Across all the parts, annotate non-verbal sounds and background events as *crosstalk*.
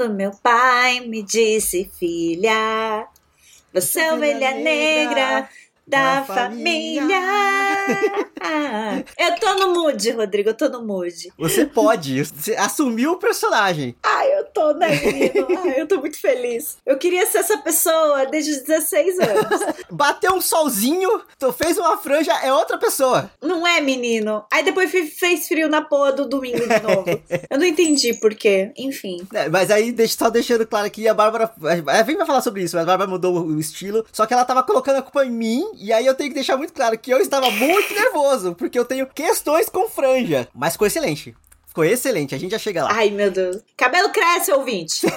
Quando meu pai me disse, filha, você é ovelha negra da família. Ah, *laughs* eu tô no mood, Rodrigo, eu tô no mood. Você pode, você assumiu o personagem. Ai, eu tô, né, menino? Ai, *laughs* eu tô muito feliz. Eu queria ser essa pessoa desde os 16 anos. Bateu um solzinho, tu fez uma franja, é outra pessoa. Não é, menino? Aí depois fez frio na porra do domingo de novo. *laughs* eu não entendi por quê. Enfim. É, mas aí, só deixando claro aqui, a Bárbara. A Vem vai falar sobre isso, mas a Bárbara mudou o estilo. Só que ela tava colocando a culpa em mim e aí eu tenho que deixar muito claro que eu estava muito nervoso, porque eu tenho questões com franja. Mas ficou excelente. Ficou excelente, a gente já chega lá. Ai, meu Deus. Cabelo cresce, ouvinte. *laughs*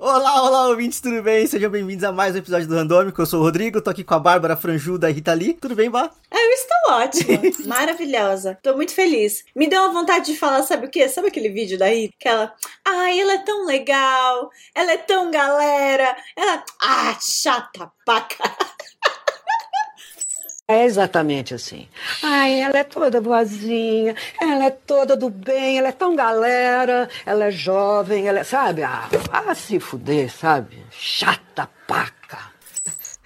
Olá, olá, ouvintes, tudo bem? Sejam bem-vindos a mais um episódio do Randômico. Eu sou o Rodrigo, tô aqui com a Bárbara Franjuda e Rita Lee. Tudo bem, Bá? Eu estou ótima, *laughs* maravilhosa. Tô muito feliz. Me deu uma vontade de falar, sabe o quê? Sabe aquele vídeo daí? Que ela, ai, ela é tão legal, ela é tão galera, ela, ah, chata paca. É exatamente assim. Ai, ela é toda boazinha, ela é toda do bem, ela é tão galera, ela é jovem, ela é, sabe? Ah, vá se fuder, sabe? Chata paca.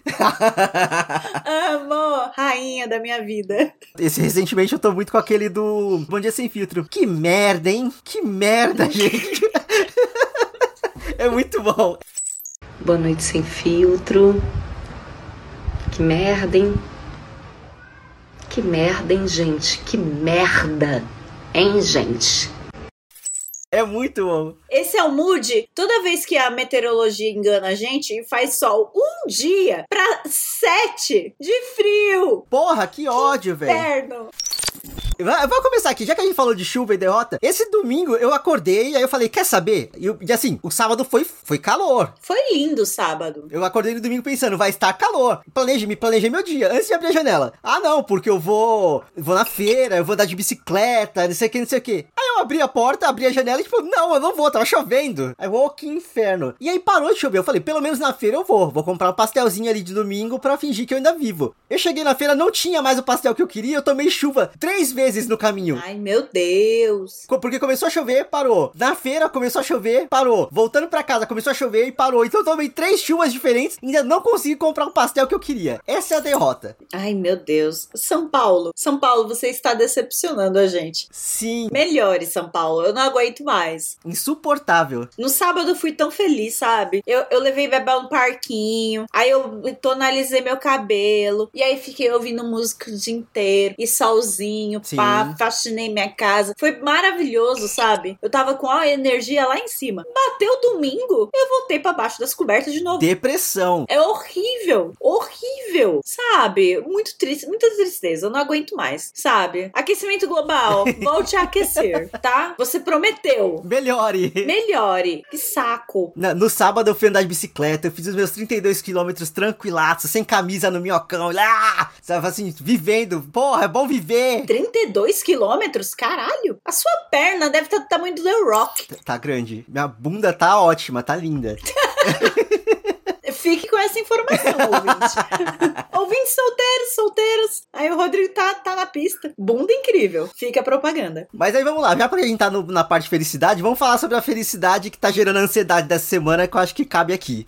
*laughs* Amor, rainha da minha vida. Esse recentemente eu tô muito com aquele do Bom Dia Sem Filtro. Que merda, hein? Que merda, *laughs* gente. é muito bom. Boa noite sem filtro. Que merda, hein? Que merda, hein, gente? Que merda, hein, gente? É muito bom. Esse é o mood. Toda vez que a meteorologia engana a gente, faz sol um dia pra sete de frio. Porra, que ódio, velho. Inferno. Vamos começar aqui, já que a gente falou de chuva e derrota. Esse domingo eu acordei e aí eu falei, quer saber? E, e assim, o sábado foi, foi calor. Foi lindo o sábado. Eu acordei no domingo pensando, vai estar calor. Planejei, me planejei meu dia antes de abrir a janela. Ah, não, porque eu vou, vou na feira, eu vou dar de bicicleta, não sei o que, não sei o que. Aí eu abri a porta, abri a janela e tipo, não, eu não vou, tava chovendo. Aí eu, oh, que inferno. E aí parou de chover. Eu falei, pelo menos na feira eu vou. Vou comprar um pastelzinho ali de domingo pra fingir que eu ainda vivo. Eu cheguei na feira, não tinha mais o pastel que eu queria, eu tomei chuva três vezes no caminho. Ai, meu Deus. Porque começou a chover, parou. Na feira começou a chover, parou. Voltando pra casa começou a chover e parou. Então eu tomei três chuvas diferentes e ainda não consegui comprar um pastel que eu queria. Essa é a derrota. Ai, meu Deus. São Paulo. São Paulo, você está decepcionando a gente. Sim. Melhore, São Paulo. Eu não aguento mais. Insuportável. No sábado eu fui tão feliz, sabe? Eu, eu levei Bebel no parquinho. Aí eu tonalizei meu cabelo. E aí fiquei ouvindo música o dia inteiro. E solzinho, Sim. pá, faxinei minha casa. Foi maravilhoso, sabe? Eu tava com a energia lá em cima. Bateu domingo, eu voltei pra baixo das cobertas de novo. Depressão. É horrível, horrível, sabe? Muito triste, muita tristeza, eu não aguento mais, sabe? Aquecimento global, *laughs* volte a aquecer, tá? Você prometeu. Melhore. Melhore. Que saco. Na- no sábado eu fui andar de bicicleta, eu fiz os meus 32 quilômetros tranquilaço, sem camisa no minhocão, lá, sabe assim, vivendo. Porra, é bom viver. 32 quilômetros? Caralho. A sua perna deve estar do tamanho do The Rock. Tá grande. Minha bunda tá ótima, tá linda. *laughs* Fique com essa informação, ouvinte. *laughs* Ouvintes solteiros, solteiros. Aí o Rodrigo tá, tá na pista. Bunda incrível. Fica a propaganda. Mas aí vamos lá, já porque a gente tá no- na parte de felicidade, vamos falar sobre a felicidade que tá gerando a ansiedade dessa semana, que eu acho que cabe aqui.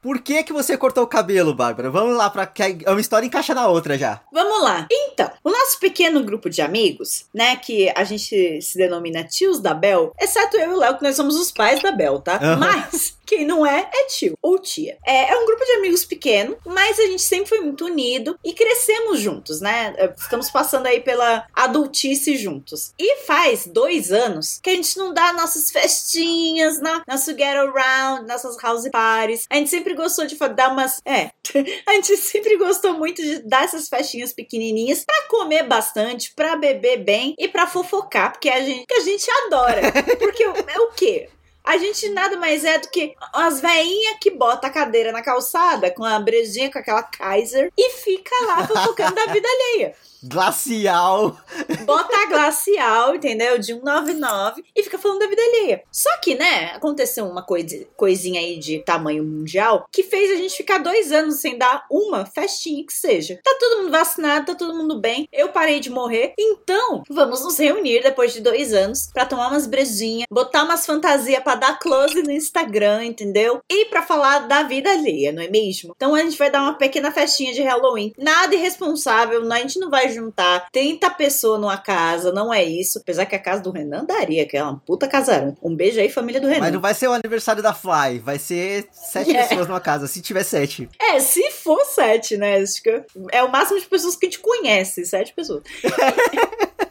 Por que que você cortou o cabelo, Bárbara? Vamos lá, pra que é uma história encaixa na outra já. Vamos lá. Então, o nosso pequeno grupo de amigos, né, que a gente se denomina tios da Bel, exceto eu e o Léo, que nós somos os pais da Bel, tá? Aham. Mas quem não é, é tio ou tia. É, é um grupo de amigos pequeno, mas a gente sempre foi muito unido e crescemos juntos, né? É, Estamos passando aí pela adultice juntos. E faz dois anos que a gente não dá nossas festinhas, na, nosso get around, nossas house parties. A gente sempre gostou de dar umas. É, *laughs* a gente sempre gostou muito de dar essas festinhas pequenininhas pra comer bastante, pra beber bem e pra fofocar, porque a gente, que a gente adora. Porque é o quê? A gente nada mais é do que as veinhas que bota a cadeira na calçada com a brejinha, com aquela Kaiser e fica lá fofocando da vida alheia. *laughs* Glacial. Bota glacial, entendeu? De 199 e fica falando da vida alheia. Só que, né, aconteceu uma coisa, coisinha aí de tamanho mundial que fez a gente ficar dois anos sem dar uma festinha que seja. Tá todo mundo vacinado, tá todo mundo bem. Eu parei de morrer. Então, vamos nos reunir depois de dois anos pra tomar umas brejinhas, botar umas fantasias pra dar close no Instagram, entendeu? E pra falar da vida alheia, não é mesmo? Então a gente vai dar uma pequena festinha de Halloween. Nada irresponsável, a gente não vai juntar 30 pessoas numa casa, não é isso. Apesar que a casa do Renan daria, que é uma puta casarão. Um beijo aí, família do Renan. Mas não vai ser o aniversário da Fly, vai ser sete É. pessoas numa casa, se tiver sete. É, se for sete, né? Acho que é o máximo de pessoas que a gente conhece, sete pessoas. *laughs*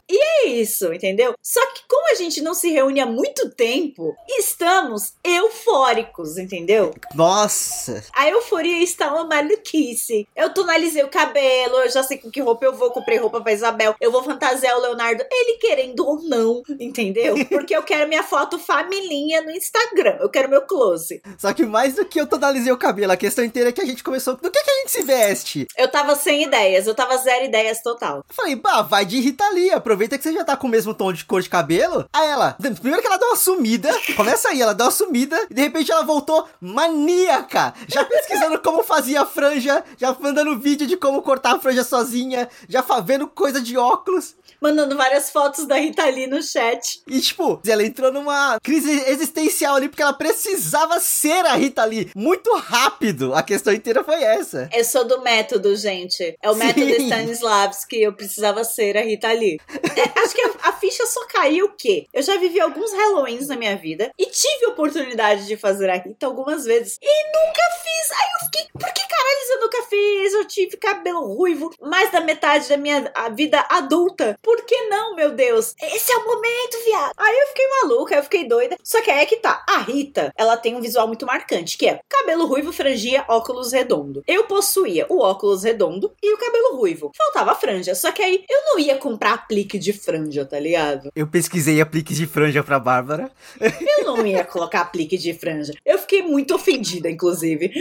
E é isso, entendeu? Só que como a gente não se reúne há muito tempo, estamos eufóricos, entendeu? Nossa! A euforia está uma maluquice. Eu tonalizei o cabelo, eu já sei com que roupa eu vou, comprei roupa pra Isabel, eu vou fantasiar o Leonardo, ele querendo ou não, entendeu? *laughs* Porque eu quero minha foto familhinha no Instagram, eu quero meu close. Só que mais do que eu totalizei o cabelo, a questão inteira é que a gente começou. Do que, que a gente se veste? Eu tava sem ideias, eu tava zero ideias total. Eu falei, bah, vai de Rita Lee, aproveita que você já tá com o mesmo tom de cor de cabelo. Aí ela, primeiro que ela deu uma sumida, *laughs* começa aí, ela deu uma sumida, e de repente ela voltou maníaca, já pesquisando como fazia a franja, já mandando vídeo de como cortar a franja sozinha, já vendo coisa de óculos. Mandando várias fotos da Rita Lee no chat. E, tipo, ela entrou numa crise existencial ali, porque ela precisava ser a Rita Lee muito rápido. A questão inteira foi essa. Eu sou do método, gente. É o Sim. método Stanislavski, eu precisava ser a Rita Lee. *laughs* É, acho que a, a ficha só caiu o quê? Eu já vivi alguns Halloweens na minha vida e tive oportunidade de fazer a Rita algumas vezes e nunca fiz. Aí eu fiquei, por que caralho eu nunca fiz? Eu tive cabelo ruivo mais da metade da minha vida adulta. Por que não, meu Deus? Esse é o momento, viado. Aí eu fiquei maluca, eu fiquei doida. Só que aí é que tá. A Rita, ela tem um visual muito marcante, que é cabelo ruivo, franjia, óculos redondo. Eu possuía o óculos redondo e o cabelo ruivo. Faltava franja. Só que aí eu não ia comprar aplique de franja, tá ligado? Eu pesquisei apliques de franja pra Bárbara. Eu não ia colocar aplique de franja. Eu fiquei muito ofendida, inclusive.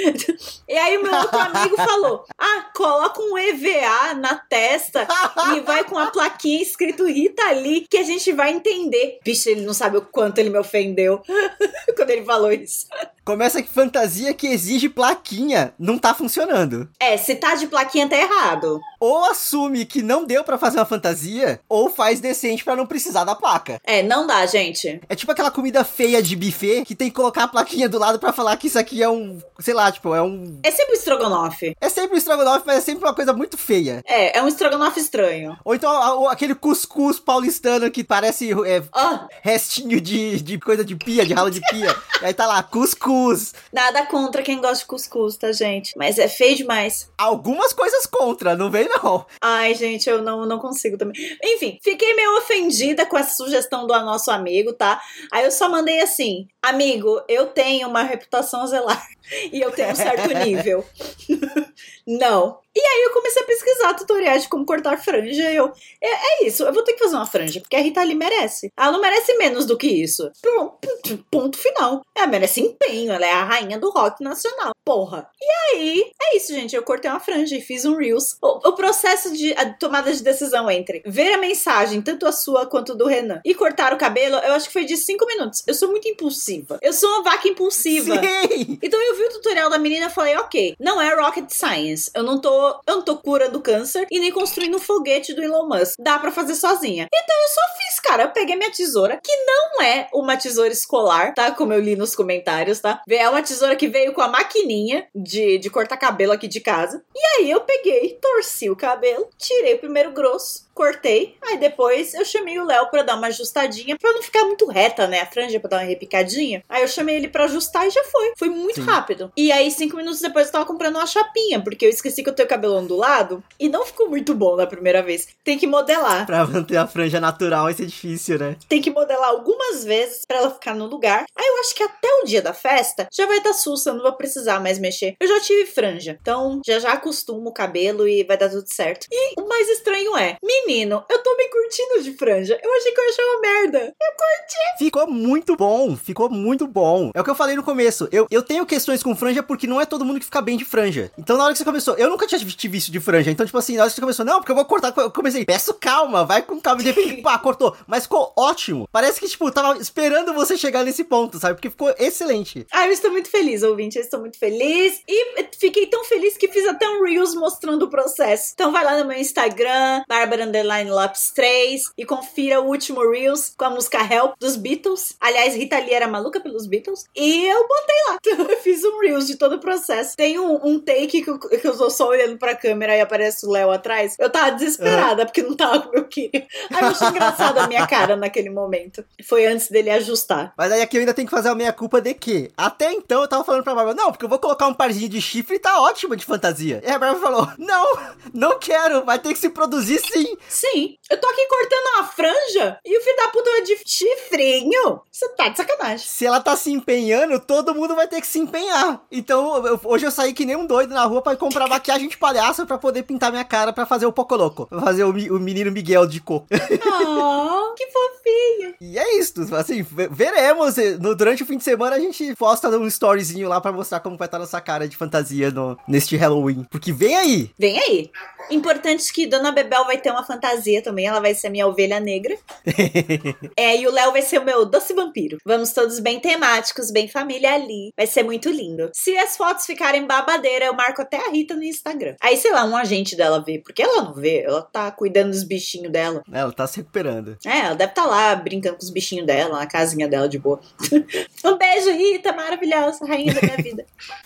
E aí o meu outro amigo falou: Ah, coloca um EVA na testa e vai com a plaquinha escrito Rita Lee que a gente vai entender. Bicho, ele não sabe o quanto ele me ofendeu *laughs* quando ele falou isso. Começa que fantasia que exige plaquinha não tá funcionando. É, se tá de plaquinha tá errado. Ou assume que não deu pra fazer uma fantasia, ou faz decente pra não precisar da placa. É, não dá, gente. É tipo aquela comida feia de buffet que tem que colocar a plaquinha do lado pra falar que isso aqui é um, sei lá, tipo, é um É sempre um estrogonofe. é sempre um estrogonofe, mas é sempre uma coisa muito feia. É, é um estrogonofe estranho. Ou então aquele cuscuz paulistano que parece é, Ah, restinho de, de coisa de pia, de ralo de pia. e *laughs* aí tá lá, cuscuz. Nada contra quem gosta de cuscuz, tá, gente? Mas é feio demais. Algumas coisas contra, não vem não. Ai, gente, eu não, não consigo também. Enfim, fiquei meio ofendida com essa sugestão do nosso amigo, tá? Aí eu só mandei assim: amigo, eu tenho uma reputação zelar *laughs* e eu tenho um certo nível. *laughs* não. E aí eu comecei a pesquisar tutoriais de como cortar franja. E eu, é, é isso, eu vou ter que fazer uma franja, porque a Rita Lee merece. Ela não merece menos do que isso. Ponto final. Ela merece empenho, ela é a rainha do rock nacional. Porra. E aí, é isso, gente. Eu cortei uma franja e fiz um Reels. O, o processo de tomada de decisão entre ver a mensagem, tanto a sua quanto do Renan, e cortar o cabelo, eu acho que foi de 5 minutos. Eu sou muito impulsiva. Eu sou uma vaca impulsiva. Sim! Então eu vi o tutorial da menina e falei, ok, não é rocket science. Eu não tô, tô curando câncer e nem construindo um foguete do Elon Musk. Dá pra fazer sozinha. Então eu só fiz, cara. Eu peguei minha tesoura, que não é uma tesoura escolar, tá? Como eu li nos comentários, tá? É uma tesoura que veio com a maquininha de, de cortar cabelo aqui de casa. E aí eu peguei, torci o cabelo, tirei o primeiro grosso, cortei. Aí depois eu chamei o Léo pra dar uma ajustadinha, pra não ficar muito reta, né? A franja pra dar uma repicadinha. Aí eu chamei ele pra ajustar e já foi. Foi muito Sim. rápido. E aí, cinco minutos depois, eu tava comprando uma chapinha, porque eu esqueci que eu tenho cabelo ondulado e não ficou muito bom na primeira vez. Tem que modelar. Pra manter a franja natural vai ser difícil, né? Tem que modelar algumas vezes pra ela ficar no lugar. Aí eu acho que até o dia da festa já vai estar tá sussa, não vou precisar mais mexer. Eu já tive franja, então já já acostumo o cabelo e vai dar tudo certo. E o mais estranho é, menino, eu tô me curtindo de franja. Eu achei que eu achar uma merda. Eu curti. Ficou muito bom, ficou muito bom. É o que eu falei no começo. Eu, eu tenho questões com franja porque não é todo mundo que fica bem de franja. Então, na hora que você começou, eu nunca tinha te visto de franja. Então, tipo assim, na hora que você começou, não, porque eu vou cortar. Eu comecei, peço calma, vai com calma. E de repente, *laughs* pá, cortou. Mas ficou ótimo. Parece que, tipo, tava esperando você chegar nesse ponto, sabe? Porque ficou excelente. Ah, eu estou muito feliz, ouvinte. Eu estou muito feliz. E fiquei tão feliz que fiz até um Reels mostrando o processo. Então, vai lá no meu Instagram, Barbara Underline Lopes 3, e confira o último Reels com a música Help dos Beatles. Aliás, Rita Lee era maluca pelos Beatles. E eu botei lá. Eu *laughs* fiz um Reels de todo o processo. Tem um, um take que eu, que eu tô só olhando pra câmera e aparece o Léo atrás. Eu tava desesperada, uhum. porque não tava como eu queria. *laughs* Aí eu achei engraçado a minha cara naquele momento. Foi antes dele ajustar. Mas aí aqui eu ainda tenho que fazer a minha culpa de que até então eu tava falando pra Bárbara, não, porque eu vou colocar um parzinho de chifre e tá ótimo de fantasia. E a Bárbara falou, não, não quero, vai ter que se produzir sim. Sim, eu tô aqui cortando uma franja e o filho da puta vai de chifrinho. Você tá de sacanagem. Se ela tá se empenhando, todo mundo vai ter que se empenhar. Então, eu, hoje eu saí que nem um doido na rua para comprar maquiagem de palhaço para poder pintar minha cara para fazer o Pocoloco. Pra fazer o, o menino Miguel de coco. *laughs* Oh, que fofinho. E é isso, assim, veremos. No, durante o fim de semana a gente posta um storyzinho lá para mostrar como vai estar nossa cara de fantasia no, neste Halloween. Porque vem aí. Vem aí. Importante que Dona Bebel vai ter uma fantasia também, ela vai ser minha ovelha negra. *laughs* é, e o Léo vai ser o meu doce vampiro. Vamos todos bem temáticos, bem família ali. Vai ser muito lindo. Se as fotos ficarem babadeira, eu marco até a Rita no Instagram. Aí, sei lá, um agente dela vê. Porque ela não vê, ela tá cuidando dos bichinhos dela. Ela tá se recuperando. É, ela deve estar tá lá brincando com os bichinhos dela, na casinha dela de boa. *laughs* um beijo, Rita, maravilhosa, rainha da minha vida. *laughs*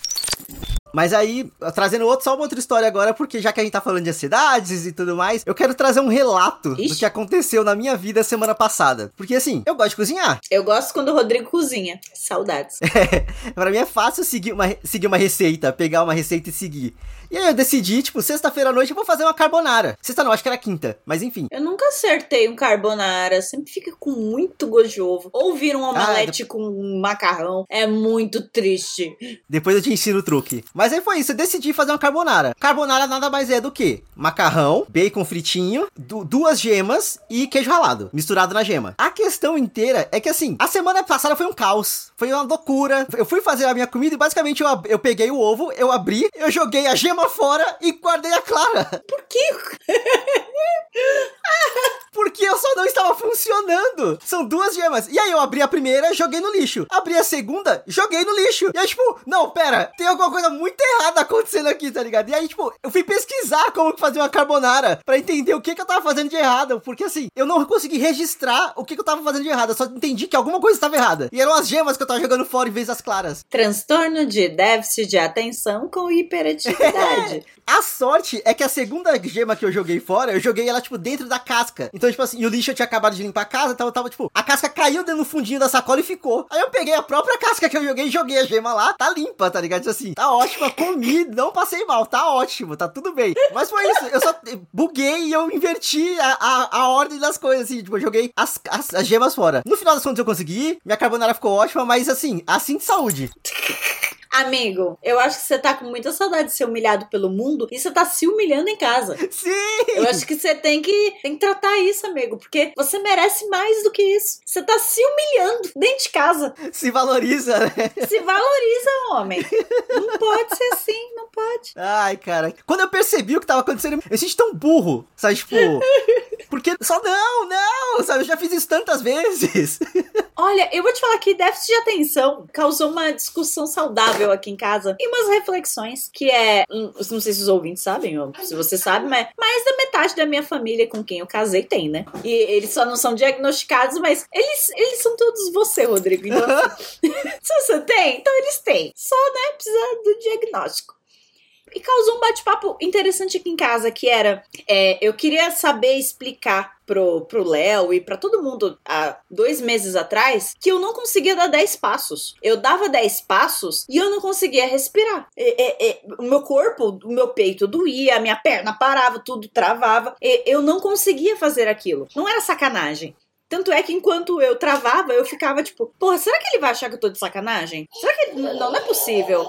Mas aí, trazendo outro, só uma outra história agora, porque já que a gente tá falando de ansiedades e tudo mais, eu quero trazer um relato Ixi. do que aconteceu na minha vida semana passada. Porque assim, eu gosto de cozinhar. Eu gosto quando o Rodrigo cozinha. Saudades. É, *laughs* pra mim é fácil seguir uma, seguir uma receita, pegar uma receita e seguir. E aí eu decidi, tipo, sexta-feira à noite eu vou fazer uma carbonara. Sexta não, acho que era quinta, mas enfim. Eu nunca acertei um carbonara, sempre fica com muito gosto de ovo. Ou vira um omelete ah, com um macarrão, é muito triste. Depois eu te ensino o truque. Mas aí foi isso, eu decidi fazer uma carbonara. Carbonara nada mais é do que macarrão, bacon fritinho, du duas gemas e queijo ralado, misturado na gema. A questão inteira é que assim, a semana passada foi um caos, foi uma loucura. Eu fui fazer a minha comida e basicamente eu, eu peguei o ovo, eu abri, eu joguei a gema fora e guardei a clara. Por quê? *laughs* Porque eu só não estava funcionando. São duas gemas. E aí eu abri a primeira, joguei no lixo. Abri a segunda, joguei no lixo. E aí, tipo, não, pera, tem alguma coisa muito errada acontecendo aqui, tá ligado? E aí, tipo, eu fui pesquisar como fazer uma carbonara para entender o que, que eu tava fazendo de errado. Porque assim, eu não consegui registrar o que, que eu tava fazendo de errado. Eu só entendi que alguma coisa estava errada. E eram as gemas que eu tava jogando fora em vez das claras. Transtorno de déficit de atenção com hiperatividade. *laughs* a sorte é que a segunda gema que eu joguei fora, eu joguei ela, tipo, dentro da casca. Então, tipo assim, e o lixo eu tinha acabado de limpar a casa, então eu tava, tipo, a casca caiu dentro do fundinho da sacola e ficou. Aí eu peguei a própria casca que eu joguei e joguei a gema lá, tá limpa, tá ligado? Tipo assim, tá ótima, comi, não passei mal, tá ótimo, tá tudo bem. Mas foi isso, eu só buguei e eu inverti a, a, a ordem das coisas, assim, tipo, eu joguei as, as, as gemas fora. No final das contas eu consegui, minha carbonara ficou ótima, mas assim, assim de saúde. Amigo, eu acho que você tá com muita saudade de ser humilhado pelo mundo e você tá se humilhando em casa. *laughs* Sim! Eu acho que você tem que, tem que tratar isso, amigo, porque você merece mais do que isso. Você tá se humilhando dentro de casa. Se valoriza, né? *laughs* Se valoriza, homem. Não pode ser assim, não pode. Ai, cara. Quando eu percebi o que tava acontecendo, eu senti tão burro, sabe? Tipo. *laughs* Porque só não, não, sabe? Eu já fiz isso tantas vezes. Olha, eu vou te falar que déficit de atenção causou uma discussão saudável aqui em casa e umas reflexões que é, hum, não sei se os ouvintes sabem ou se você sabe, mas mais da metade da minha família com quem eu casei tem, né? E eles só não são diagnosticados, mas eles, eles são todos você, Rodrigo. Então, *laughs* *laughs* se você tem, então eles têm. Só, né, precisa do diagnóstico. E causou um bate-papo interessante aqui em casa, que era, é, eu queria saber explicar pro, pro Léo e para todo mundo há dois meses atrás que eu não conseguia dar 10 passos. Eu dava 10 passos e eu não conseguia respirar. o meu corpo, o meu peito doía, a minha perna parava, tudo travava. eu não conseguia fazer aquilo. Não era sacanagem. Tanto é que enquanto eu travava, eu ficava tipo, porra, será que ele vai achar que eu tô de sacanagem? Será que. Não, não é possível.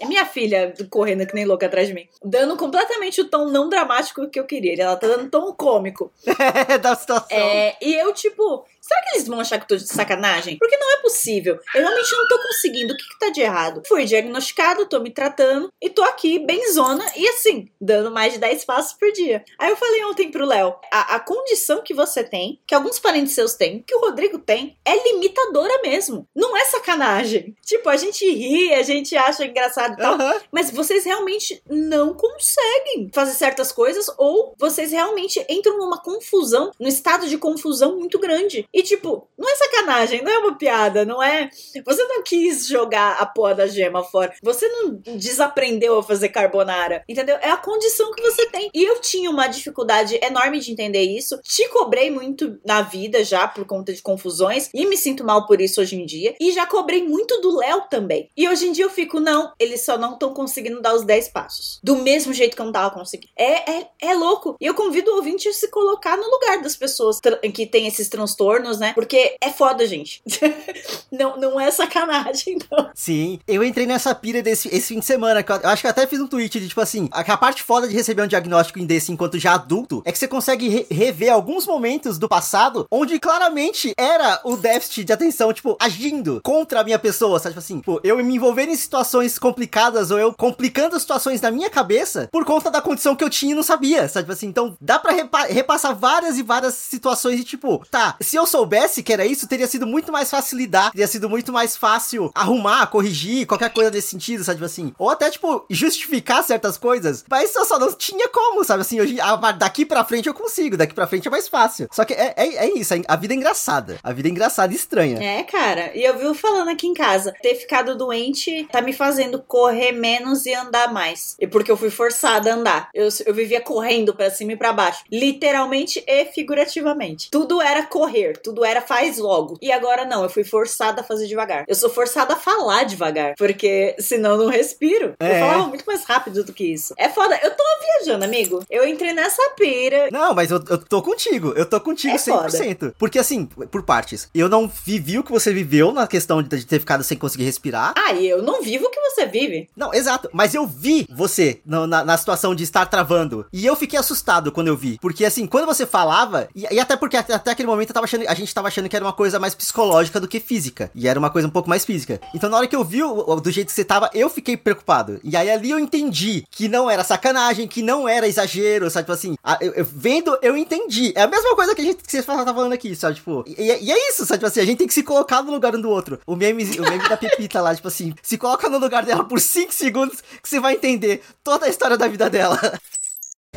É minha filha correndo que nem louca atrás de mim. Dando completamente o tom não dramático que eu queria. Ela tá dando tom cômico. *laughs* da situação. É, e eu, tipo, será que eles vão achar que eu tô de sacanagem? Porque não é possível. Eu realmente não tô conseguindo. O que, que tá de errado? Fui diagnosticado, tô me tratando e tô aqui, benzona, e assim, dando mais de 10 passos por dia. Aí eu falei ontem pro Léo: a, a condição que você tem, que alguns parentes seus têm, que o Rodrigo tem, é limitadora mesmo. Não é sacanagem. *laughs* Tipo, a gente ri, a gente acha engraçado e tal. Mas vocês realmente não conseguem fazer certas coisas ou vocês realmente entram numa confusão, num estado de confusão muito grande. E tipo, não é sacanagem, não é uma piada, não é. Você não quis jogar a porra da gema fora. Você não desaprendeu a fazer carbonara. Entendeu? É a condição que você tem. E eu tinha uma dificuldade enorme de entender isso. Te cobrei muito na vida já por conta de confusões e me sinto mal por isso hoje em dia. E já cobrei muito do Léo também. E hoje em dia eu fico, não, eles só não estão conseguindo dar os 10 passos. Do mesmo jeito que eu não tava conseguindo. É, é, é louco. E eu convido o ouvinte a se colocar no lugar das pessoas que têm esses transtornos, né? Porque é foda, gente. *laughs* não, não é sacanagem, *laughs* não. Sim, eu entrei nessa pira desse esse fim de semana, que eu, eu acho que eu até fiz um tweet de tipo assim, a, a parte foda de receber um diagnóstico em desse enquanto já adulto é que você consegue re- rever alguns momentos do passado onde claramente era o déficit de atenção, tipo, agindo contra a minha pessoa, sabe? Tipo assim, pô, eu me envolvendo em situações complicadas ou eu complicando situações na minha cabeça por conta da condição que eu tinha e não sabia, sabe? Tipo assim, então dá pra repa- repassar várias e várias situações de tipo, tá, se eu soubesse que era isso, teria sido muito mais fácil lidar, teria sido muito mais fácil arrumar, corrigir, qualquer coisa desse sentido, sabe? Tipo assim, ou até, tipo, justificar certas coisas, mas só não tinha como, sabe? Assim, hoje, a- daqui pra frente eu consigo, daqui pra frente é mais fácil. Só que é, é, é isso, a vida é engraçada. A vida é engraçada e estranha. É, cara. E eu vi falando aqui em casa, ter ficado doente tá me fazendo correr menos e andar mais. E porque eu fui forçada a andar. Eu, eu vivia correndo pra cima e pra baixo. Literalmente e figurativamente. Tudo era correr, tudo era faz logo. E agora não, eu fui forçada a fazer devagar. Eu sou forçada a falar devagar, porque senão eu não respiro. É. Eu falava muito mais rápido do que isso. É foda. Eu tô viajando, amigo. Eu entrei nessa pira. Não, mas eu, eu tô contigo. Eu tô contigo É 100%. Porque assim, por partes, eu não vivi o que você viveu na questão de, ter ficado sem conseguir respirar. Ah, e eu não vivo o que você vive. Não, exato. Mas eu vi você no- na, na situação de estar travando. E eu fiquei assustado quando eu vi. Porque assim, quando você falava, e, e até porque até, até aquele momento eu tava achando, a gente tava achando que era uma coisa mais psicológica do que física. E era uma coisa um pouco mais física. Então na hora que eu vi o, do jeito que você tava, eu fiquei preocupado. E aí ali eu entendi que não era sacanagem, que não era exagero, sabe? Tipo assim, a- eu- eu- vendo, eu entendi. É a mesma coisa que a gente que você tá falando aqui, sabe? Tipo, e, e- e é isso, sabe? Tipo assim, a gente tem que se colocar no lugar um do outro. O meme, o meme da Pepita lá, tipo assim, se coloca no lugar dela por 5 segundos que você vai entender toda a história da vida dela.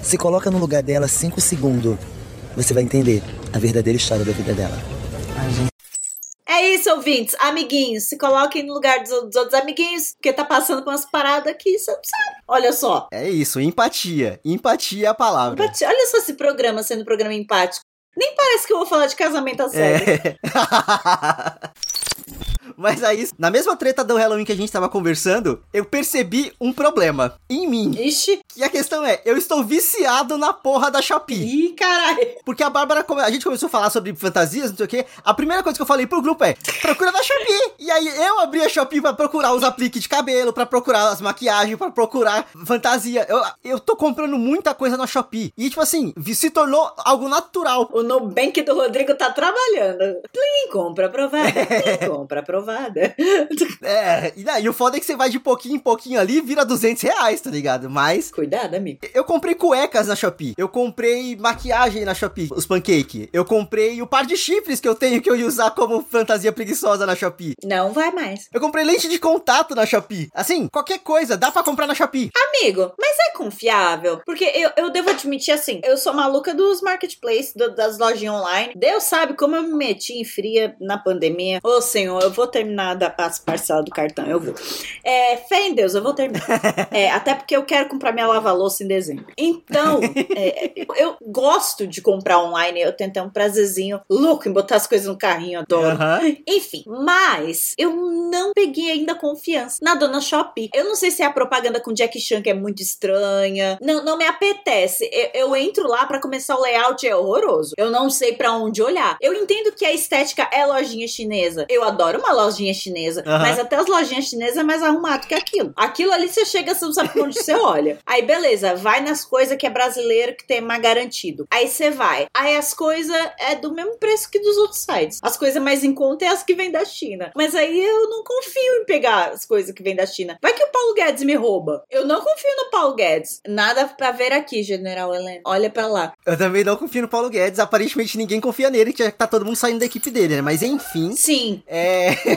Se coloca no lugar dela 5 segundos, você vai entender a verdadeira história da vida dela. É isso, ouvintes, amiguinhos. Se coloquem no lugar dos, dos outros amiguinhos, porque tá passando com umas paradas aqui, você não sabe. Olha só. É isso, empatia. Empatia é a palavra. Empatia. Olha só esse programa sendo um programa empático. Nem parece que eu vou falar de casamento a sério. É. *laughs* Mas aí, na mesma treta do Halloween que a gente tava conversando, eu percebi um problema em mim. Ixi. E a questão é, eu estou viciado na porra da Shopee. Ih, caralho. Porque a Bárbara, a gente começou a falar sobre fantasias, não sei o quê. A primeira coisa que eu falei pro grupo é: procura na Shopee. E aí eu abri a Shopee pra procurar os apliques de cabelo, pra procurar as maquiagens, pra procurar fantasia. Eu, eu tô comprando muita coisa na Shopee. E tipo assim, se tornou algo natural. O Nubank do Rodrigo tá trabalhando. Plim, compra aprovada. Plim, *laughs* compra aprovada. *laughs* É, e, daí, e o foda é que você vai de pouquinho em pouquinho ali, vira 200 reais, tá ligado? Mas Cuidado, amigo. eu comprei cuecas na Shopee. Eu comprei maquiagem na Shopee, os pancake. Eu comprei o par de chifres que eu tenho que eu ia usar como fantasia preguiçosa na Shopee. Não vai mais. Eu comprei lente de contato na Shopee. Assim, qualquer coisa, dá pra comprar na Shopee. Amigo, mas é confiável? Porque eu, eu devo admitir assim, eu sou maluca dos marketplaces, do- das lojinhas online. Deus sabe como eu me meti em fria na pandemia. Ô senhor, eu vou terminar da, as parcelas do cartão, eu vou. É, fé em Deus, eu vou terminar. É, até porque eu quero comprar minha lava-louça em dezembro. Então, é, eu gosto de comprar online, eu tenho um prazerzinho louco em botar as coisas no carrinho, adoro. Aham. Enfim, mas eu não peguei ainda confiança na dona Shopee. Eu não sei se é a propaganda com Jack Chan que é muito estranha. Não, não me apetece. Eu, eu entro lá pra começar o layout é horroroso. Eu não sei pra onde olhar. Eu entendo que a estética é lojinha chinesa. Eu adoro uma lojinha chinesa, Aham. mas até as lojinhas chinesas é mais arrumado que aquilo. Aquilo ali você chega, você não sabe pra onde você *laughs* olha. Aí beleza, vai nas coisas que é brasileiro que tem mais garantido. Aí você vai. Aí as coisas é do mesmo preço que dos outros sites. As coisas mais em conta é as que vêm da China. Mas aí eu não confio em pegar as coisas que vêm da China. Vai que o Paulo Guedes me rouba. Eu não confio no Paulo Guedes. Nada pra ver aqui, General Helena. Olha pra lá. Eu também não confio no Paulo Guedes. Aparentemente ninguém confia nele, que já tá todo mundo saindo da equipe dele, né? Mas enfim. Sim, É. *laughs*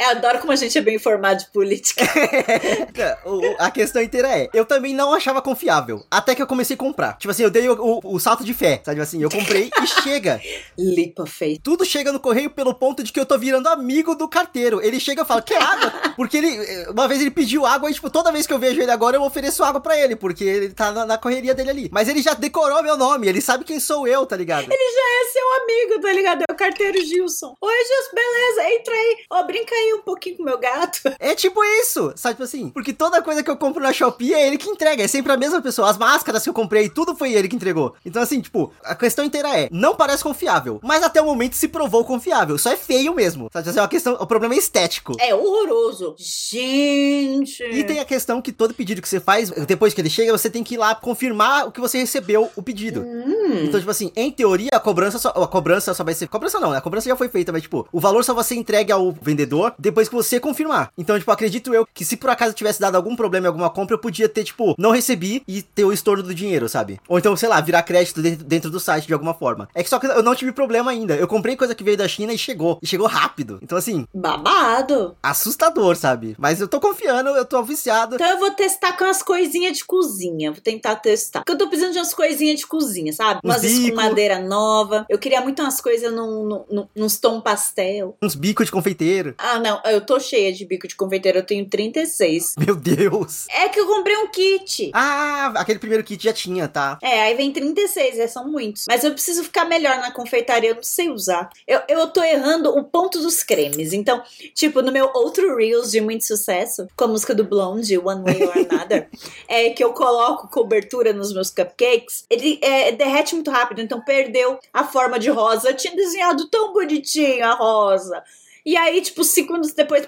eu adoro como a gente é bem informado de política. *laughs* a questão inteira é: eu também não achava confiável. Até que eu comecei a comprar. Tipo assim, eu dei o, o- o salto de fé. Sabe assim? Eu comprei e chega. Lipa feia. Tudo chega no correio pelo ponto de que eu tô virando amigo do carteiro. Ele chega e fala, quer água? Porque ele, uma vez ele pediu água e, tipo, toda vez que eu vejo ele agora, eu ofereço água pra ele, porque ele tá na, na correria dele ali. Mas ele já decorou meu nome, ele sabe quem sou eu, tá ligado? Ele já é seu amigo, tá ligado? É o carteiro Gilson. Oi, Gilson, beleza? Entra aí. Ó, brinca aí um pouquinho com o meu gato. *laughs* É tipo isso, sabe? Tipo assim, porque toda coisa que eu compro na Shopee é ele que entrega, é sempre a mesma pessoa. As máscaras que eu comprei, tudo foi ele que entregou. Então, assim, tipo, a questão inteira é: não parece confiável, mas até o momento se provou confiável. Só é feio mesmo, sabe? Assim, é uma questão, o problema é estético. É horroroso. Gente. E tem a questão que todo pedido que você faz, depois que ele chega, você tem que ir lá confirmar o que você recebeu, o pedido. Hum. Então, tipo assim, em teoria, a cobrança só, a cobrança só vai ser. Cobrança não, né? A cobrança já foi feita, mas, tipo, o valor só vai ser entregue ao vendedor depois que você confirmar. Então, tipo, acredito eu que se por acaso tivesse dado algum problema em alguma compra, eu podia ter, tipo, não recebi e ter o estorno do dinheiro, sabe? Ou então, sei lá, virar crédito dentro, dentro do site de alguma forma. É que só que eu não tive problema ainda. Eu comprei coisa que veio da China e chegou. E chegou rápido. Então, assim, Babado. assustador, sabe? Mas eu tô confiando, eu tô viciado. Então eu vou testar com as coisinhas de cozinha. Vou tentar testar. Porque eu tô precisando de umas coisinhas de cozinha, sabe? Umas escumadeira nova. Eu queria muito umas coisas num, num, num, nos tom pastel. Uns bicos de confeiteiro. Ah, não. Eu tô cheia de bico de confeiteiro. Eu tenho 36. Meu Deus. É que eu comprei um kit. Ah, aquele primeiro kit já tinha, tá? É, aí vem 36, é, são muitos. Mas eu preciso ficar melhor na confeitaria, eu não sei usar. Eu, eu tô errando o ponto dos cremes. Então, tipo, no meu outro Reels de muito sucesso, com a música do Blonde, One Way or Another, *laughs* é que eu coloco cobertura nos meus cupcakes, ele é, derrete muito rápido, então perdeu a forma de rosa. Eu tinha desenhado tão bonitinho a rosa. E aí, tipo, segundos depois,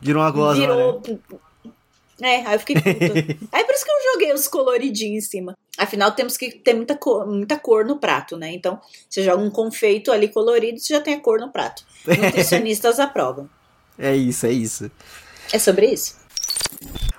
Virou uma né? virou. É, aí eu fiquei puta. *laughs* aí por isso que eu joguei os coloridinhos em cima. Afinal, temos que ter muita cor, muita cor no prato, né? Então, você joga um confeito ali colorido, você já tem a cor no prato. *laughs* Nutricionistas aprovam. É isso, é isso. É sobre isso?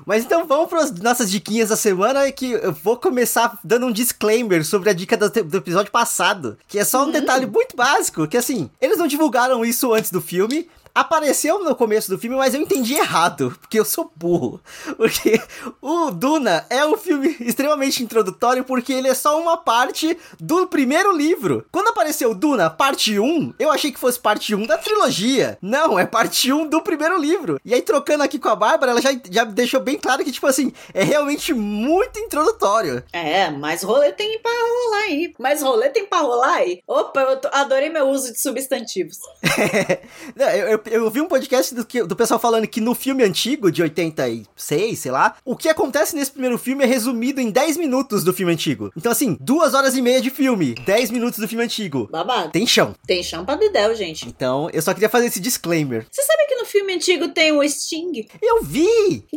Mas então vamos para as nossas diquinhas da semana, que eu vou começar dando um disclaimer sobre a dica do, do episódio passado, que é só um detalhe muito básico, que assim, eles não divulgaram isso antes do filme, apareceu no começo do filme, mas eu entendi errado, porque eu sou burro. *laughs* Porque o Duna é um filme extremamente introdutório, porque ele é só uma parte do primeiro livro. Quando apareceu Duna, parte 1, eu achei que fosse parte 1 da trilogia. Não, é parte 1 do primeiro livro. E aí, trocando aqui com a Bárbara, ela já, já deixou bem claro que, tipo assim, é realmente muito introdutório. É, mais rolê tem pra rolar aí. Mais rolê tem pra rolar aí. Opa, eu adorei meu uso de substantivos. *laughs* Não, eu, eu, eu vi um podcast do, que- do pessoal falando que no filme antigo, de 86, sei lá, o que acontece nesse primeiro filme é resumido em 10 minutos do filme antigo. Então, assim, duas horas e meia de filme, 10 minutos do filme antigo. Babado. Tem chão. Tem chão pra dedéu, gente. Então, eu só queria fazer esse disclaimer. Você sabe que no filme antigo tem o Sting? Eu vi! *laughs*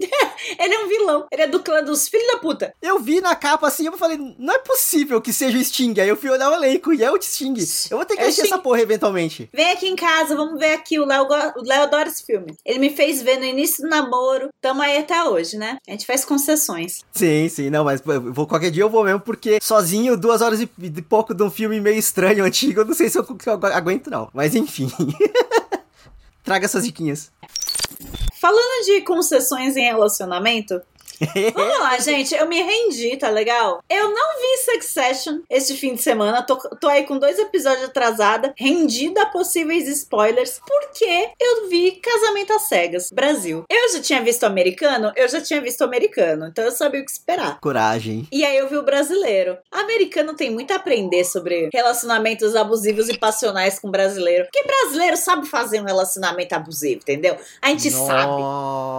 Ele é um vilão. Ele é do clã dos filhos da puta. Eu vi na capa assim, eu falei, não é possível que seja o Sting. Aí eu fui olhar o elenco e é o Sting. Eu vou ter que É assistir essa porra eventualmente. Vem aqui em casa, vamos ver aqui. O Léo, o Léo adora esse filme. Ele me fez ver no início do namoro. Tamo aí até hoje, né? A gente faz concessões. Sim, sim, não, mas vou, qualquer dia eu vou mesmo, porque sozinho, duas horas e, e pouco de um filme meio estranho, antigo, eu não sei se eu, se eu aguento, não. Mas enfim. *laughs* Traga essas diquinhas. Falando de concessões em relacionamento, Vamos lá, *laughs* gente. Eu me rendi, tá legal? Eu não vi Succession este fim de semana. Tô, tô aí com dois episódios atrasada, rendida a possíveis spoilers, porque eu vi Casamento às Cegas, Brasil. Eu já tinha visto o americano, eu já tinha visto o americano, então eu sabia o que esperar. Coragem. E aí eu vi o brasileiro. Americano tem muito a aprender sobre relacionamentos abusivos e passionais com brasileiro. Porque brasileiro sabe fazer um relacionamento abusivo, entendeu? A gente sabe.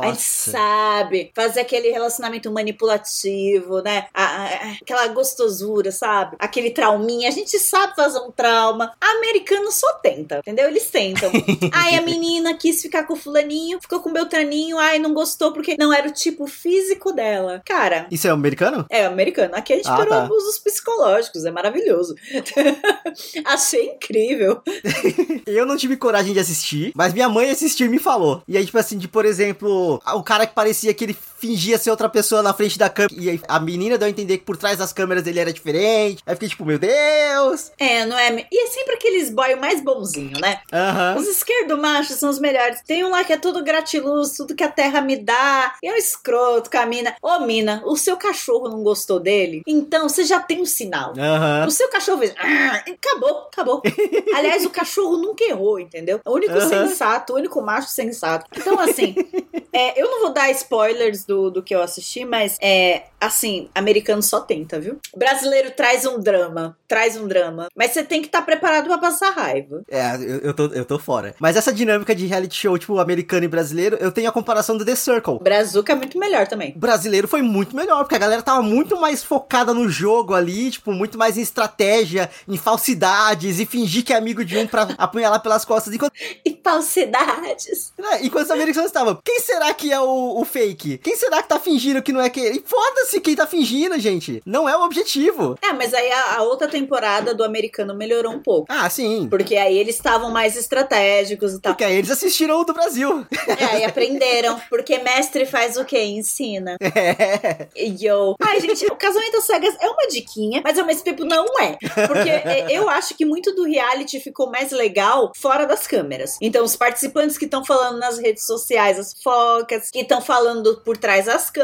A gente sabe fazer aquele relacionamento manipulativo, né? A, a, aquela gostosura, sabe? Aquele trauminha. A gente sabe fazer um trauma. Americano só tenta, entendeu? Eles tentam. *laughs* ai, a menina quis ficar com o fulaninho, ficou com o Beltraninho, ai, não gostou porque não era o tipo físico dela. Cara. Isso é americano? É americano. Aqui a gente Ah, pegou tá. abusos psicológicos, é maravilhoso. *laughs* Achei incrível. *laughs* Eu não tive coragem de assistir, mas minha mãe assistiu e me falou. E aí, tipo assim, de por exemplo, o cara que parecia que ele fingia ser outra pessoa na frente da câmera. E a menina deu a entender que por trás das câmeras ele era diferente. Aí fiquei tipo, meu Deus! É, não é? E é sempre aqueles boy mais bonzinho, né? Aham. Os esquerdo machos são os melhores. Tem um lá que é tudo gratiluz, tudo que a terra me dá. E é um escroto com a mina. Ô, mina, o seu cachorro não gostou dele? Então você já tem um sinal. Aham. O seu cachorro fez. "Ah", Acabou, acabou. *laughs* Aliás, o cachorro nunca errou, entendeu? O único Aham. sensato, o único macho sensato. Então, assim, *laughs* é, eu não vou dar spoilers do, do que eu assisti, mas é assim, americano só tenta, viu? O brasileiro traz um drama, traz um drama. Mas você tem que estar preparado pra passar raiva. É, eu, eu, tô, eu tô fora. Mas essa dinâmica de reality show, tipo, americano e brasileiro, eu tenho a comparação do The Circle. Brazuca é muito melhor também. O brasileiro foi muito melhor, porque a galera tava muito mais focada no jogo ali, tipo, muito mais em estratégia, em falsidades e fingir que é amigo de um pra *laughs* apunhalar pelas costas. Enquanto, E falsidades. né, enquanto os americanos estavam, quem será que é o, o fake? Quem será que tá fingindo que não é que E foda-se quem tá fingindo, gente. Não é o objetivo. É, mas aí a, a outra temporada do americano melhorou um pouco. Ah, sim. Porque aí eles estavam mais estratégicos e tal. Porque aí eles assistiram o do Brasil. É, e *laughs* aprenderam. Porque mestre faz o quê? Ensina. É. Yo. Ai, gente, o casamento às cegas é uma diquinha, mas ao mesmo tempo não é. Porque *laughs* eu acho que muito do reality ficou mais legal fora das câmeras. Então, os participantes que estão falando nas redes sociais, as focas, que estão falando por trás das câmeras,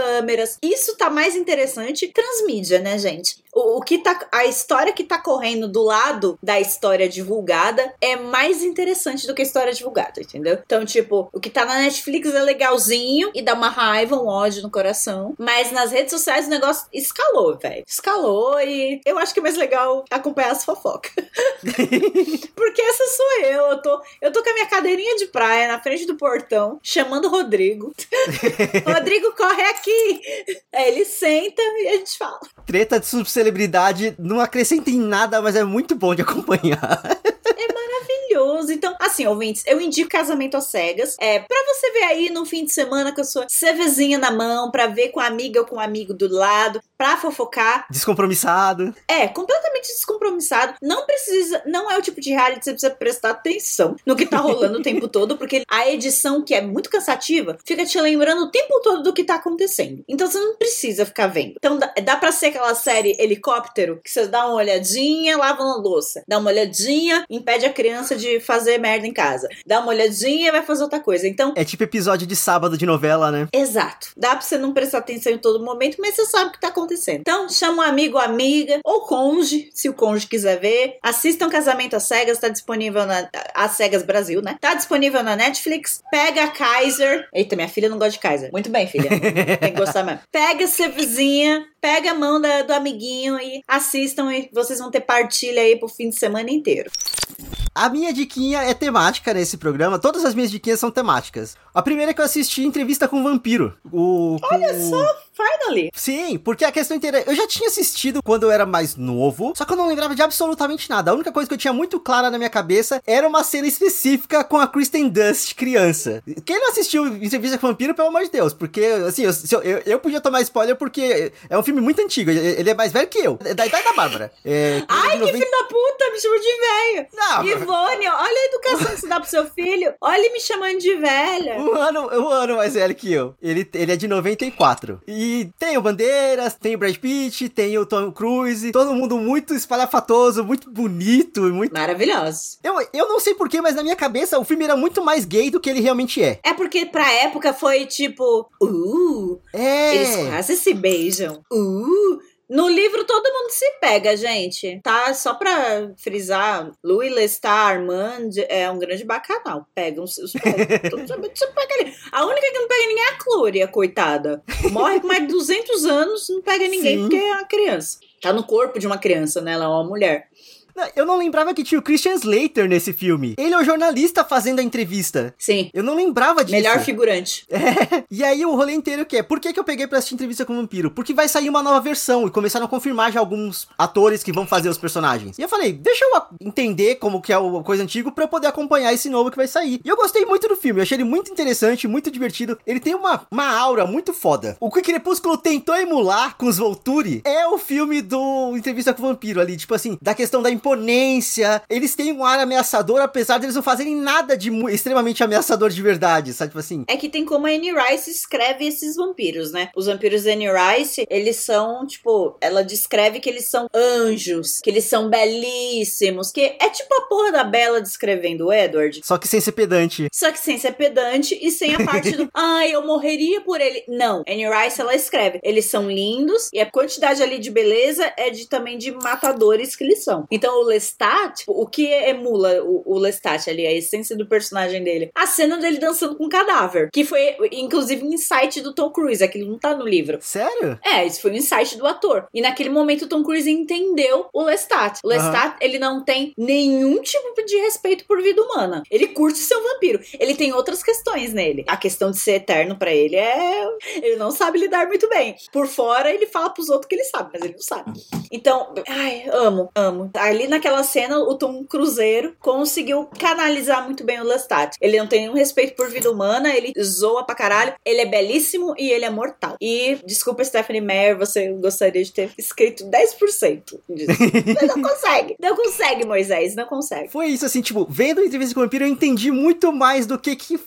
isso tá mais interessante. Transmídia, né, gente? O, o que tá. A história que tá correndo do lado da história divulgada é mais interessante do que a história divulgada, entendeu? Então, tipo, o que tá na Netflix é legalzinho e dá uma raiva, um ódio no coração. Mas nas redes sociais o negócio escalou, velho. Escalou e eu acho que é mais legal acompanhar as fofocas. *laughs* Porque essa sou eu. Eu tô, eu tô com a minha cadeirinha de praia na frente do portão, chamando o Rodrigo. *laughs* Rodrigo, corre aqui! Aí ele senta e a gente fala. Treta de subcelebridade não acrescenta em nada, mas é muito bom de acompanhar. maravilhoso. Então, assim, ouvintes, eu indico Casamento às Cegas. É, pra você ver aí no fim de semana com a sua cervezinha na mão, pra ver com a amiga ou com o amigo do lado, pra fofocar. Descompromissado. É, completamente descompromissado. Não precisa, não é o tipo de reality que você precisa prestar atenção no que tá rolando o tempo todo, porque a edição, que é muito cansativa, fica te lembrando o tempo todo do que tá acontecendo. Então você não precisa ficar vendo. Então dá, dá pra ser aquela série helicóptero, que você dá uma olhadinha, lava uma louça. Dá uma olhadinha, impede a criança de fazer merda em casa. Dá uma olhadinha e vai fazer outra coisa. Então, É tipo episódio de sábado de novela, né? Exato. Dá pra você não prestar atenção em todo momento, mas você sabe o que tá acontecendo. Então, chama um amigo ou amiga, ou cônjuge, se o cônjuge quiser ver. Assistam Casamento às Cegas, tá disponível na. Às Cegas Brasil, né? Tá disponível na Netflix. Pega a Kaiser. Eita, minha filha não gosta de Kaiser. Muito bem, filha. *laughs* Tem que gostar mesmo. Pega a cervezinha, pega a mão da- do amiguinho e assistam e vocês vão ter partilha aí pro fim de semana inteiro. A minha diquinha é temática nesse programa. Todas as minhas diquinhas são temáticas. A primeira é que eu assisti entrevista com o vampiro. O, Olha com- só, finally. Sim, porque a questão inteira. Eu já tinha assistido quando eu era mais novo, só que eu não lembrava de absolutamente nada. A única coisa que eu tinha muito clara na minha cabeça era uma cena específica com a Kristen Dust criança. Quem não assistiu Entrevista com o Vampiro, pelo amor de Deus, porque, assim, eu, eu, eu, podia tomar spoiler porque é um filme muito antigo. Ele é mais velho que eu, é da idade da Bárbara. É, Ai, de que 90 filho da puta, me chamou de velho. Não, Ivone, olha a educação que você dá pro seu filho. Olha ele me chamando de velha. Um ano, um ano mais velho que eu. Ele, ele é de 94. E E tem o Bandeiras, tem o Brad Pitt, tem o Tom Cruise, todo mundo muito espalhafatoso, muito bonito, muito... Maravilhosos. Eu, eu não sei porquê, mas na minha cabeça o filme era muito mais gay do que ele realmente é. É porque pra época foi tipo, uh, É. eles quase se beijam. Uh. No livro todo mundo se pega, gente. Tá? Só pra frisar, Louis Lestat, Armand é um grande bacanal. Pegam os, os pegam. Todo mundo se pega ali. A única que não pega ninguém é a Clória, coitada. Morre com mais de 200 anos, não pega ninguém Sim. porque é uma criança. Tá no corpo de uma criança, né? Ela é uma mulher. Eu não lembrava que tinha o Christian Slater nesse filme. Ele é o jornalista fazendo a entrevista. Sim. Eu não lembrava disso. Melhor figurante. *laughs* É. E aí o rolê inteiro que é, por que, que eu peguei pra assistir entrevista com o vampiro? Porque vai sair uma nova versão e começaram a confirmar já alguns atores que vão fazer os personagens. E eu falei, deixa eu entender como que é o coisa antigo pra eu poder acompanhar esse novo que vai sair. E eu gostei muito do filme, eu achei ele muito interessante, muito divertido. Ele tem uma, uma aura muito foda. O que o Crepúsculo tentou emular com os Volturi é o filme do Entrevista com o Vampiro ali, tipo assim, da questão da imponência. Eles têm um ar ameaçador, apesar deles não fazerem nada de extremamente ameaçador de verdade, sabe? Tipo assim, É que tem como a Anne Rice escreve esses vampiros, né? Os vampiros da Anne Rice, eles são, tipo, ela descreve que eles são anjos, que eles são belíssimos, que é tipo a porra da Bela descrevendo o Edward. Só que sem ser pedante. Só que sem ser pedante e sem a parte do *laughs* ai, eu morreria por ele. Não. Anne Rice, ela escreve. Eles são lindos e a quantidade ali de beleza é de também de matadores que eles são. Então o Lestat, o que emula o, o Lestat ali, a essência do personagem dele? A cena dele dançando com um cadáver. Que foi, inclusive, um insight do Tom Cruise. Aquilo não tá no livro. Sério? É, isso foi um insight do ator. E naquele momento o Tom Cruise entendeu o Lestat. O Lestat, ele não tem nenhum tipo de respeito por vida humana. Ele curte ser um vampiro. Ele tem outras questões nele. A questão de ser eterno pra ele é. Ele não sabe lidar muito bem. Por fora, ele fala pros outros que ele sabe, mas ele não sabe. Então, ai, amo, amo. Ali naquela cena, o Tom Cruzeiro conseguiu canalizar muito bem o Lestat. Ele não tem nenhum respeito por vida humana, ele zoa pra caralho. Ele é belíssimo e ele é mortal. E, desculpa, Stephanie Meyer, você gostaria de ter escrito 10% disso. *laughs* Você não consegue. Não consegue, Moisés, não consegue. Foi isso, assim, tipo, vendo a entrevista com o vampiro, eu entendi muito mais do que que.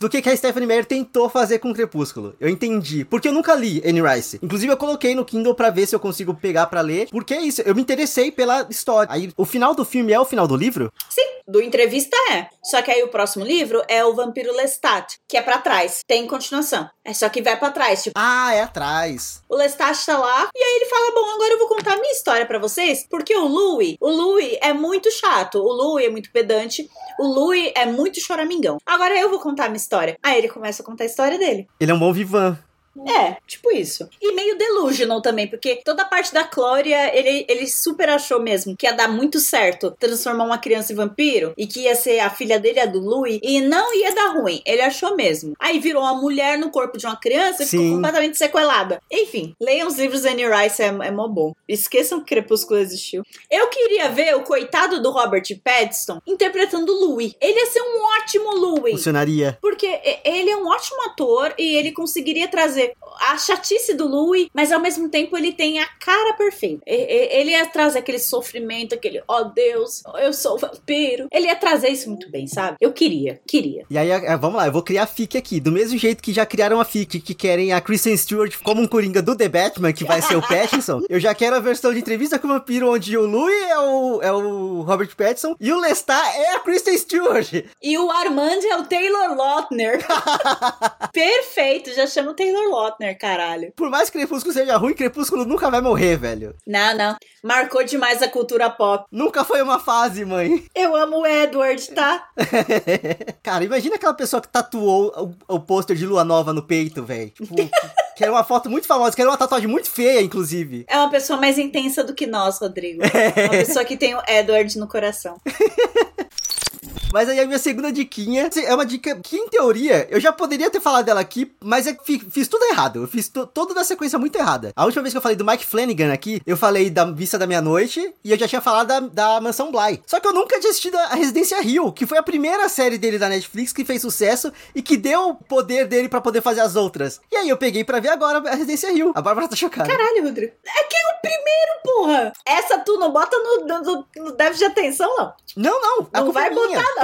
Do que, que a Stephanie Meyer tentou fazer com o Crepúsculo. Eu entendi. Porque eu nunca li Anne Rice. Inclusive, eu coloquei no Kindle pra ver se eu consigo pegar pra ler. Porque é isso, eu me interessei pela história. Aí, o final do filme é o final do livro? Sim, do entrevista é. Só que aí o próximo livro é o Vampiro Lestat, que é pra trás. Tem continuação. É só que vai pra trás, tipo, Ah, é atrás. O Lestat tá lá e aí ele fala: Bom, agora eu vou contar a minha história pra vocês, porque o Louis, o Louis é muito chato, o Louis é muito pedante, o Louis é muito choramingão. Agora eu vou contar a minha história. Aí ele começa a contar a história dele. Ele é um bom vivan. É, tipo isso. E meio delusional também, porque toda a parte da Clória, ele, ele super achou mesmo que ia dar muito certo transformar uma criança em vampiro e que ia ser a filha dele, a do Louis, e não ia dar ruim. Ele achou mesmo. Aí virou uma mulher no corpo de uma criança e ficou Sim. completamente sequelada. Enfim, leiam os livros da Anne Rice, é, é mó bom. Esqueçam que Crepúsculo existiu. Eu queria ver o coitado do Robert Pattinson interpretando o Louis. Ele ia ser um ótimo Louis. Funcionaria. Porque ele é um ótimo ator e ele conseguiria trazer a chatice do Louis, mas ao mesmo tempo ele tem a cara perfeita. Ele ia trazer aquele sofrimento, aquele, ó Deus, eu sou vampiro. Ele ia trazer isso muito bem, sabe? Eu queria, queria. E aí, é, vamos lá, eu vou criar a FIC aqui. Do mesmo jeito que já criaram a FIC, que querem a Kristen Stewart como um coringa do The Batman, que vai ser o *laughs* Pattinson. eu já quero a versão de entrevista com o vampiro, onde o Louis é o, é o Robert Pattinson e o Lestat é a Kristen Stewart. E o Armand é o Taylor Lautner. *laughs* Perfeito, já chama o Taylor Lautner, caralho. Por mais que Crepúsculo seja ruim, Crepúsculo nunca vai morrer, velho. Não, não. Marcou demais a cultura pop. Nunca foi uma fase, mãe. *laughs* Eu amo o Edward, tá? Cara, imagina aquela pessoa que tatuou o, o pôster de Lua Nova no peito, velho. Tipo, *laughs* que era uma foto muito famosa, que era uma tatuagem muito feia, inclusive. É uma pessoa mais intensa do que nós, Rodrigo. *laughs* Uma pessoa que tem o Edward no coração. Mas aí a minha segunda diquinha é uma dica que, em teoria, eu já poderia ter falado dela aqui, mas é que fi- fiz tudo errado. Eu fiz to- toda a sequência muito errada. A última vez que eu falei do Mike Flanagan aqui, eu falei da Vista da Meia-Noite e eu já tinha falado da, da Mansão Bly. Só que eu nunca tinha assistido a Residência Rio, que foi a primeira série dele da Netflix que fez sucesso e que deu o poder dele pra poder fazer as outras. E aí eu peguei pra ver agora a Residência Rio. A Bárbara tá chocada. Caralho, Rodrigo. É que é o primeiro, porra. Essa tu não bota no, no, no- déficit de atenção, não. Não, não. a Não vai é minha. botar, não.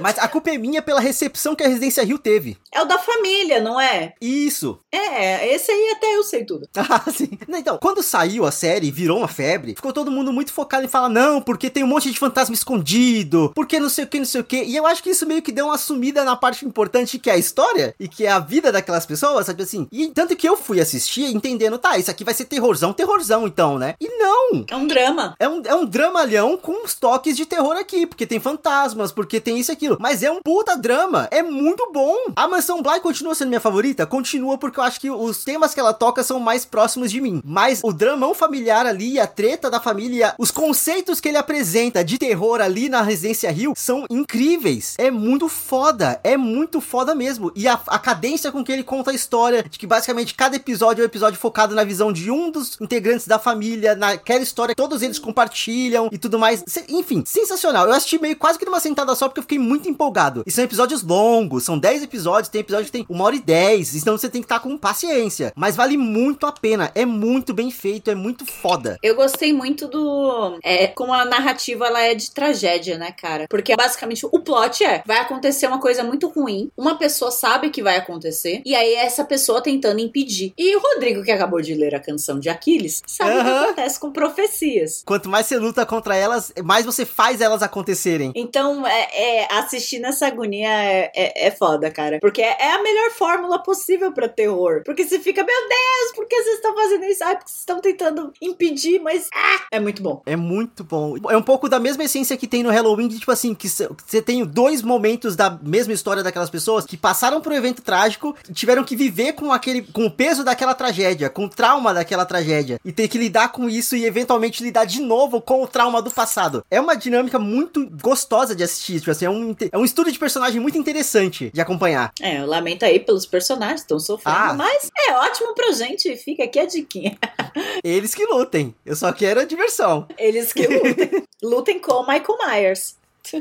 Mas a culpa é minha pela recepção que a Residência Rio teve. É o da família, não é? Isso. É, esse aí até eu sei tudo. *laughs* Ah, sim. Então, quando saiu a série, virou uma febre, ficou todo mundo muito focado em falar, não, porque tem um monte de fantasma escondido, porque não sei o que, não sei o que. E eu acho que isso meio que deu uma sumida na parte importante que é a história e que é a vida daquelas pessoas, sabe assim? E tanto que eu fui assistir entendendo, tá, isso aqui vai ser terrorzão, terrorzão então, né? E não! É um drama. É um, é um dramalhão com uns toques de terror aqui, porque tem fantasmas, porque tem isso e aquilo. Mas é um puta drama. É muito bom. A Mansão Bly continua sendo minha favorita? Continua porque eu acho que os temas que ela toca são mais próximos de mim. Mas o dramão familiar ali, a treta da família, os conceitos que ele apresenta de terror ali na Residência Rio são incríveis. É muito foda. É muito foda mesmo. E a, a cadência com que ele conta a história, de que basicamente cada episódio é um episódio focado na visão de um dos integrantes da família, naquela história que todos eles compartilham e tudo mais. Enfim, sensacional. Eu assisti meio quase que numa sentada só porque eu fiquei muito empolgado. E são episódios longos, são 10 episódios, tem episódio que tem uma hora e 10, então você tem que estar com paciência. Mas vale muito a pena, é muito bem feito, é muito foda. Eu gostei muito do. É, como a narrativa ela é de tragédia, né, cara? Porque basicamente o plot é: vai acontecer uma coisa muito ruim, uma pessoa sabe que vai acontecer, e aí é essa pessoa tentando impedir. E o Rodrigo, que acabou de ler a canção de Aquiles, sabe o que acontece com profecias. Quanto mais você luta contra elas, mais você faz elas acontecerem. Então, é, é, assistir nessa agonia é, é, é foda, cara. Porque é, é a melhor fórmula possível pra terror. Porque você fica, meu Deus, por que vocês estão fazendo isso? Ah, porque vocês estão tentando impedir, mas. Ah, é muito bom. É muito bom. É um pouco da mesma essência que tem no Halloween, de tipo assim, que você tem dois momentos da mesma história daquelas pessoas que passaram por um evento trágico e tiveram que viver com aquele com o peso daquela tragédia, com o trauma daquela tragédia e ter que lidar com isso e eventualmente lidar de novo com o trauma do passado. É uma dinâmica muito gostosa de assistir, tipo assim, é inte- é um estudo de personagem muito interessante de acompanhar. É, eu lamento aí pelos personagens que estão sofrendo, Ah. mas é ótimo pra gente. Fica aqui a diquinha. *laughs* Eles que lutem. Eu só quero a diversão. Eles que lutem. *laughs* lutem com o Michael Myers.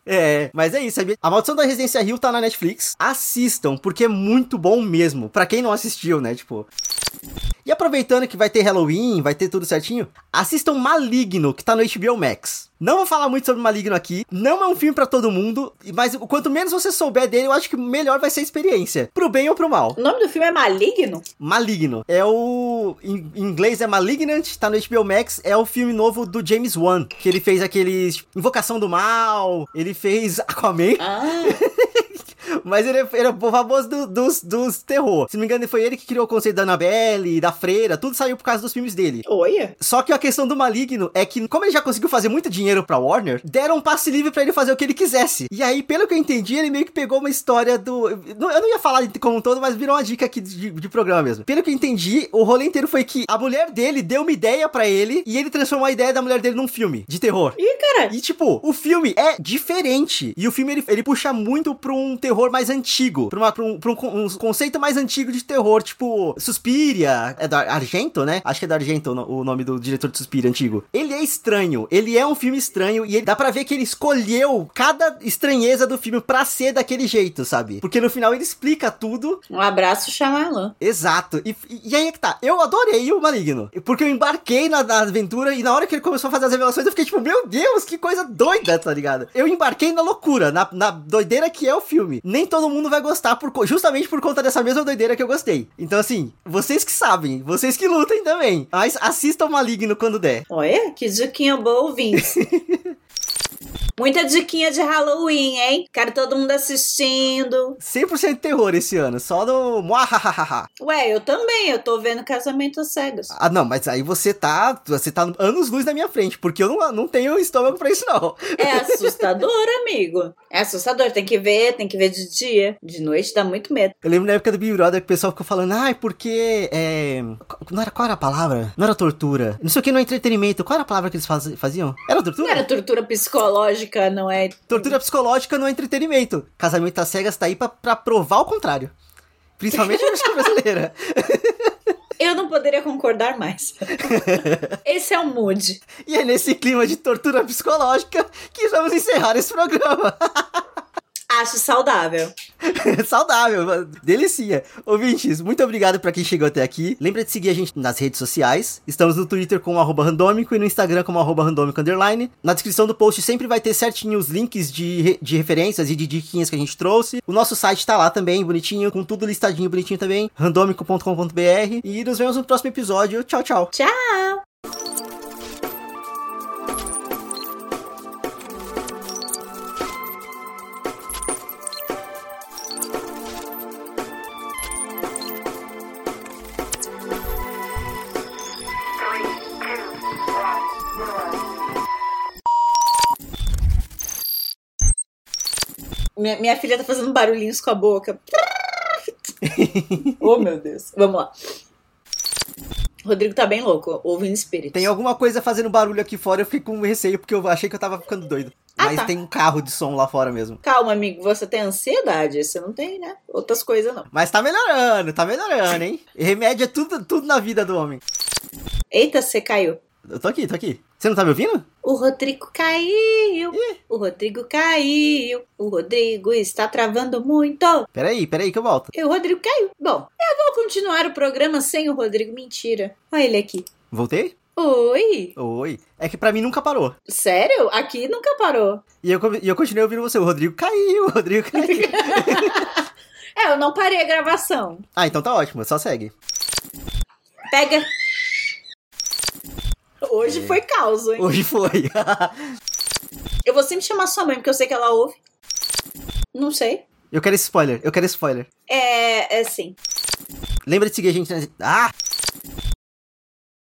É, mas é isso. sabe? A Maldição da Residência Rio tá na Netflix. Assistam, porque é muito bom mesmo. Pra quem não assistiu, né? Tipo. E aproveitando que vai ter Halloween, vai ter tudo certinho, assistam Maligno, que tá no HBO Max. Não vou falar muito sobre Maligno aqui, não é um filme pra todo mundo, mas quanto menos você souber dele, eu acho que melhor vai ser a experiência. Pro bem ou pro mal. O nome do filme é Maligno? Maligno. É o. Em inglês é Malignant, tá no HBO Max. É o filme novo do James Wan. Que ele fez aqueles. Invocação do Mal. Ele fez Aquaman. Ah, *laughs* Mas ele era o famoso do- dos, dos terror. Se não me engano, foi ele que criou o conceito da Annabelle, da Freira. Tudo saiu por causa dos filmes dele. olha. Só que a questão do Maligno é que, como ele já conseguiu fazer muito dinheiro pra Warner, deram um passe livre pra ele fazer o que ele quisesse. E aí, pelo que eu entendi, ele meio que pegou uma história do. Eu não eu não ia falar como um todo, mas virou uma dica aqui de, de programa mesmo. Pelo que eu entendi, o rolê inteiro foi que a mulher dele deu uma ideia pra ele e ele transformou a ideia da mulher dele num filme de terror. Ih, cara. E, tipo, o filme é diferente. E o filme, ele, ele puxa muito pra um terror mais antigo. Pra, uma- pra um, pra um um conceito mais antigo de terror. Tipo, Suspiria. É da Argento, né? Acho que é da Argento o nome do diretor de Suspiria antigo. Ele é estranho. Ele é um filme estranho. E ele- dá pra ver que ele escolheu cada estranheza do filme pra ser daquele jeito, sabe? Porque no final ele explica tudo. Um abraço, Shyamalan. Exato. E, e aí é que tá. Eu adorei o Maligno. Porque eu embarquei na, na aventura e na hora que ele começou a fazer as revelações, eu fiquei tipo, meu Deus, que coisa doida, tá ligado? Eu embarquei na loucura, na, na doideira que é o filme. Nem todo mundo vai gostar por, justamente por conta dessa mesma doideira que eu gostei. Então, assim, vocês que sabem, vocês que lutem também. Mas assistam Maligno quando der. Olha, que diquinha boa, ouvintes. *laughs* Muita diquinha de Halloween, hein? Quero todo mundo assistindo. 100% terror esse ano, só no. Muahahaha. Ué, eu também, eu tô vendo Casamento às Cegas. Ah, não, mas aí você tá. Você tá anos luz na minha frente, porque eu não, não tenho estômago pra isso, não. É assustador, *laughs* amigo. É assustador, tem que ver, tem que ver de dia. De noite dá muito medo. Eu lembro na época do Big Brother que o pessoal ficou falando, ai, porque. É... Não era, qual era a palavra? Não era tortura. Não sei o que, não é entretenimento. Qual era a palavra que eles faz- faziam? Era tortura? Não era tortura psicológica, não é? Tortura psicológica não é entretenimento. Casamento às cegas tá aí pra, pra provar o contrário. Principalmente na versão *laughs* brasileira. Eu não poderia concordar mais. Esse é o mood. E é nesse clima de tortura psicológica que vamos encerrar esse programa. *laughs* Acho saudável. *laughs* Saudável, delicia. Ouvintes, muito obrigado pra quem chegou até aqui. Lembra de seguir a gente nas redes sociais. Estamos no Twitter com arroba randômico e no Instagram arroba randômico underline. Na descrição do post sempre vai ter certinho os links de, de referências e de diquinhas que a gente trouxe. O nosso site tá lá também, bonitinho, com tudo listadinho, bonitinho também, randômico.com.br. E nos vemos no próximo episódio. Tchau, tchau. Tchau! Minha, minha filha tá fazendo barulhinhos com a boca. *laughs* oh, meu Deus. Vamos lá. Rodrigo tá bem louco, ouvindo espírito. Tem alguma coisa fazendo barulho aqui fora, eu fiquei com receio porque eu achei que eu tava ficando doido. Ah, Mas tá. tem um carro de som lá fora mesmo. Calma, amigo, você tem ansiedade, você não tem, né? Outras coisas não. Mas tá melhorando, tá melhorando, hein? Remédio é tudo, tudo na vida do homem. Eita, você caiu. Eu tô aqui, tô aqui. Você não tá me ouvindo? O Rodrigo caiu. O Rodrigo caiu. O Rodrigo está travando muito. Peraí, peraí que eu volto. E o Rodrigo caiu. Bom, eu vou continuar o programa sem o Rodrigo. Mentira. Olha ele aqui. Voltei? Oi. Oi. É que pra mim nunca parou. Sério? Aqui nunca parou. E eu, e eu continuei ouvindo você. O Rodrigo caiu, o Rodrigo caiu. *laughs* É, eu não parei a gravação. ah, então tá ótimo, só segue. Pega. Hoje foi caos, hein? Hoje foi. *laughs* Eu vou sempre chamar sua mãe, porque eu sei que ela ouve. Não sei. eu quero spoiler, eu quero spoiler. É, é assim. Lembra de seguir a gente nas... Ah!